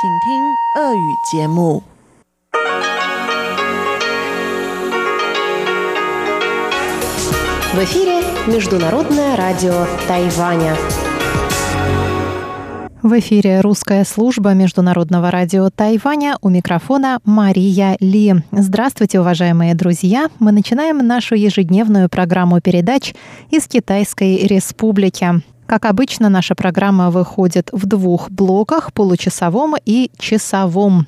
В эфире Международное радио Тайваня. В эфире русская служба Международного радио Тайваня. У микрофона Мария Ли. Здравствуйте, уважаемые друзья. Мы начинаем нашу ежедневную программу передач из Китайской Республики. Как обычно, наша программа выходит в двух блоках – получасовом и часовом.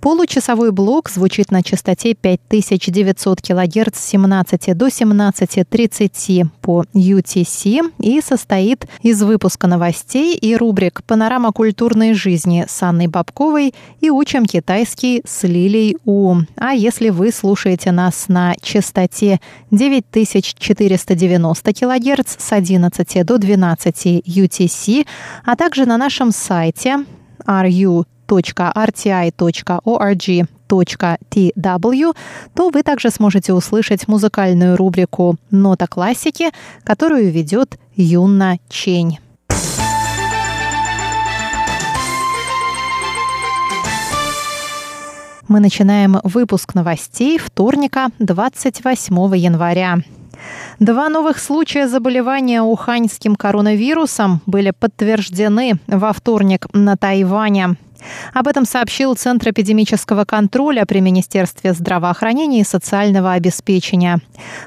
Получасовой блок звучит на частоте 5900 кГц с 17 до 17.30 по UTC и состоит из выпуска новостей и рубрик «Панорама культурной жизни» с Анной Бабковой и «Учим китайский» с Лилей У. А если вы слушаете нас на частоте 9490 кГц с 11 до 12 UTC, а также на нашем сайте ru www.rti.org.tw, то вы также сможете услышать музыкальную рубрику «Нота классики», которую ведет Юнна Чень. Мы начинаем выпуск новостей вторника, 28 января. Два новых случая заболевания уханьским коронавирусом были подтверждены во вторник на Тайване. Об этом сообщил Центр эпидемического контроля при Министерстве здравоохранения и социального обеспечения.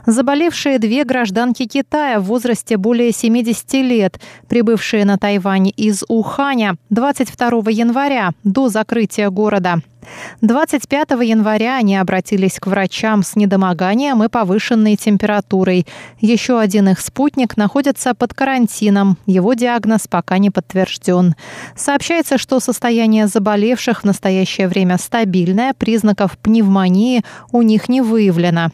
Заболевшие две гражданки Китая в возрасте более 70 лет, прибывшие на Тайвань из Уханя 22 января до закрытия города. 25 января они обратились к врачам с недомоганием и повышенной температурой. Еще один их спутник находится под карантином. Его диагноз пока не подтвержден. Сообщается, что состояние заболевших в настоящее время стабильное, признаков пневмонии у них не выявлено.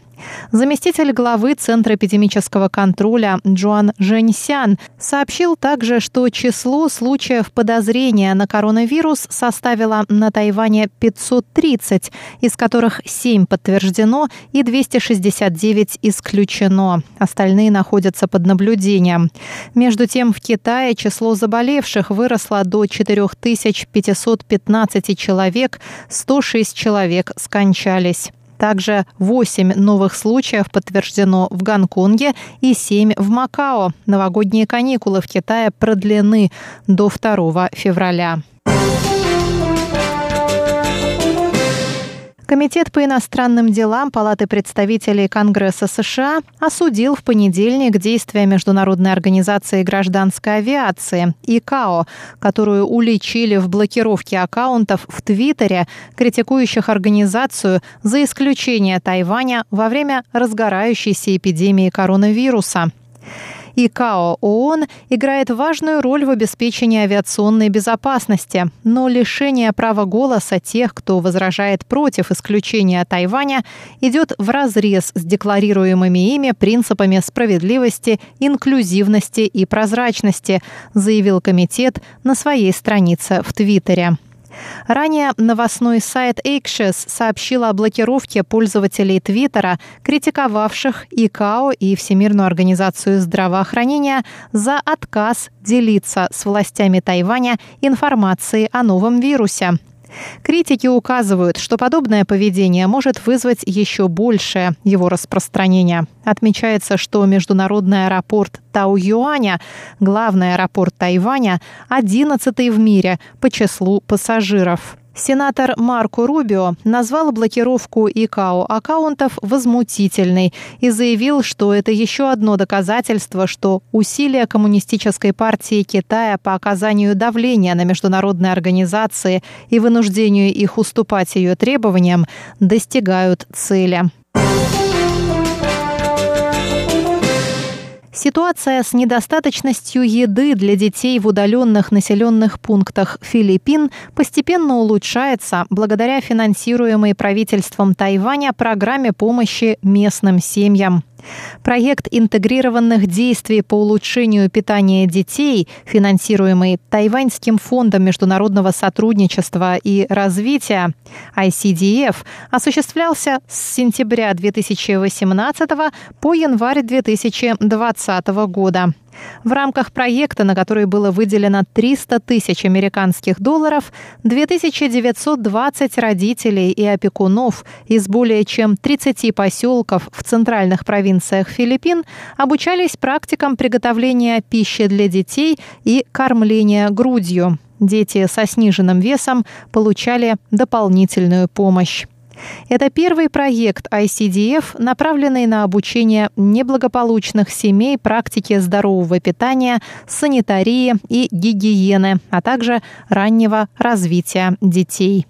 Заместитель главы Центра эпидемического контроля Джоан Женьсян сообщил также, что число случаев подозрения на коронавирус составило на Тайване 530, из которых 7 подтверждено и 269 исключено. Остальные находятся под наблюдением. Между тем, в Китае число заболевших выросло до 4515 человек, 106 человек скончались. Также 8 новых случаев подтверждено в Гонконге и 7 в Макао. Новогодние каникулы в Китае продлены до 2 февраля. Комитет по иностранным делам Палаты представителей Конгресса США осудил в понедельник действия Международной организации гражданской авиации ИКАО, которую уличили в блокировке аккаунтов в Твиттере, критикующих организацию за исключение Тайваня во время разгорающейся эпидемии коронавируса. ИКАО ООН играет важную роль в обеспечении авиационной безопасности, но лишение права голоса тех, кто возражает против исключения Тайваня, идет в разрез с декларируемыми ими принципами справедливости, инклюзивности и прозрачности, заявил комитет на своей странице в Твиттере. Ранее новостной сайт Axios сообщил о блокировке пользователей Твиттера, критиковавших ИКАО и Всемирную организацию здравоохранения за отказ делиться с властями Тайваня информацией о новом вирусе. Критики указывают, что подобное поведение может вызвать еще большее его распространение. Отмечается, что международный аэропорт Тау-Юаня, главный аэропорт Тайваня, 11 в мире по числу пассажиров. Сенатор Марко Рубио назвал блокировку ИКАО аккаунтов возмутительной и заявил, что это еще одно доказательство, что усилия Коммунистической партии Китая по оказанию давления на международные организации и вынуждению их уступать ее требованиям достигают цели. Ситуация с недостаточностью еды для детей в удаленных населенных пунктах Филиппин постепенно улучшается благодаря финансируемой правительством Тайваня программе помощи местным семьям. Проект интегрированных действий по улучшению питания детей, финансируемый Тайваньским фондом международного сотрудничества и развития ICDF, осуществлялся с сентября 2018 по январь 2020 года. В рамках проекта, на который было выделено 300 тысяч американских долларов, 2920 родителей и опекунов из более чем 30 поселков в центральных провинциях Филиппин обучались практикам приготовления пищи для детей и кормления грудью. Дети со сниженным весом получали дополнительную помощь. Это первый проект ICDF, направленный на обучение неблагополучных семей практике здорового питания, санитарии и гигиены, а также раннего развития детей.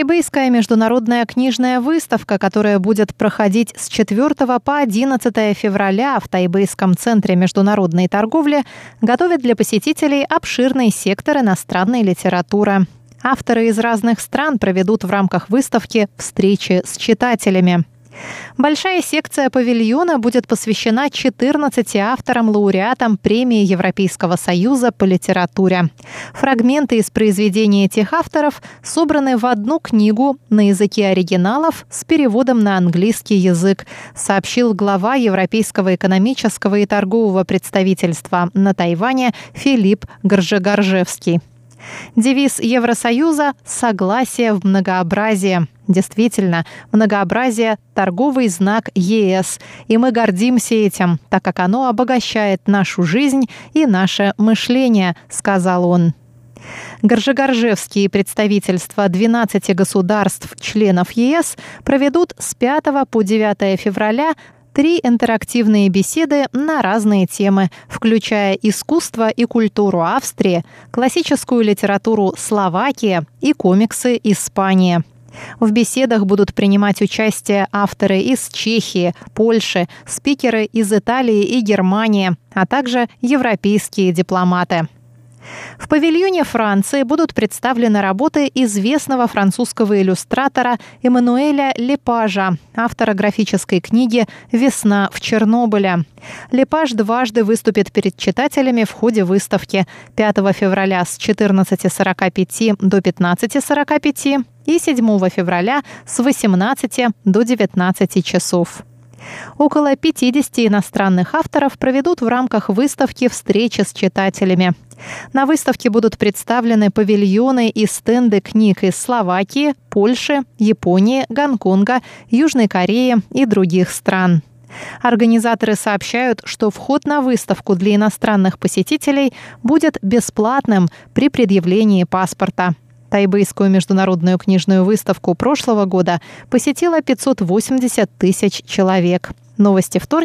Тайбэйская международная книжная выставка, которая будет проходить с 4 по 11 февраля в Тайбэйском центре международной торговли, готовит для посетителей обширный сектор иностранной литературы. Авторы из разных стран проведут в рамках выставки встречи с читателями. Большая секция павильона будет посвящена 14 авторам-лауреатам премии Европейского союза по литературе. Фрагменты из произведений этих авторов собраны в одну книгу на языке оригиналов с переводом на английский язык, сообщил глава Европейского экономического и торгового представительства на Тайване Филипп Горжегаржевский. Девиз Евросоюза «Согласие в многообразии». Действительно, многообразие – торговый знак ЕС, и мы гордимся этим, так как оно обогащает нашу жизнь и наше мышление, сказал он. Горжегоржевские представительства 12 государств-членов ЕС проведут с 5 по 9 февраля три интерактивные беседы на разные темы, включая искусство и культуру Австрии, классическую литературу Словакии и комиксы Испании. В беседах будут принимать участие авторы из Чехии, Польши, спикеры из Италии и Германии, а также европейские дипломаты. В павильоне Франции будут представлены работы известного французского иллюстратора Эммануэля Лепажа, автора графической книги «Весна в Чернобыле». Лепаж дважды выступит перед читателями в ходе выставки 5 февраля с 14.45 до 15.45 и 7 февраля с 18 до 19 часов. Около 50 иностранных авторов проведут в рамках выставки встречи с читателями. На выставке будут представлены павильоны и стенды книг из Словакии, Польши, Японии, Гонконга, Южной Кореи и других стран. Организаторы сообщают, что вход на выставку для иностранных посетителей будет бесплатным при предъявлении паспорта. Тайбэйскую международную книжную выставку прошлого года посетило 580 тысяч человек. Новости вторника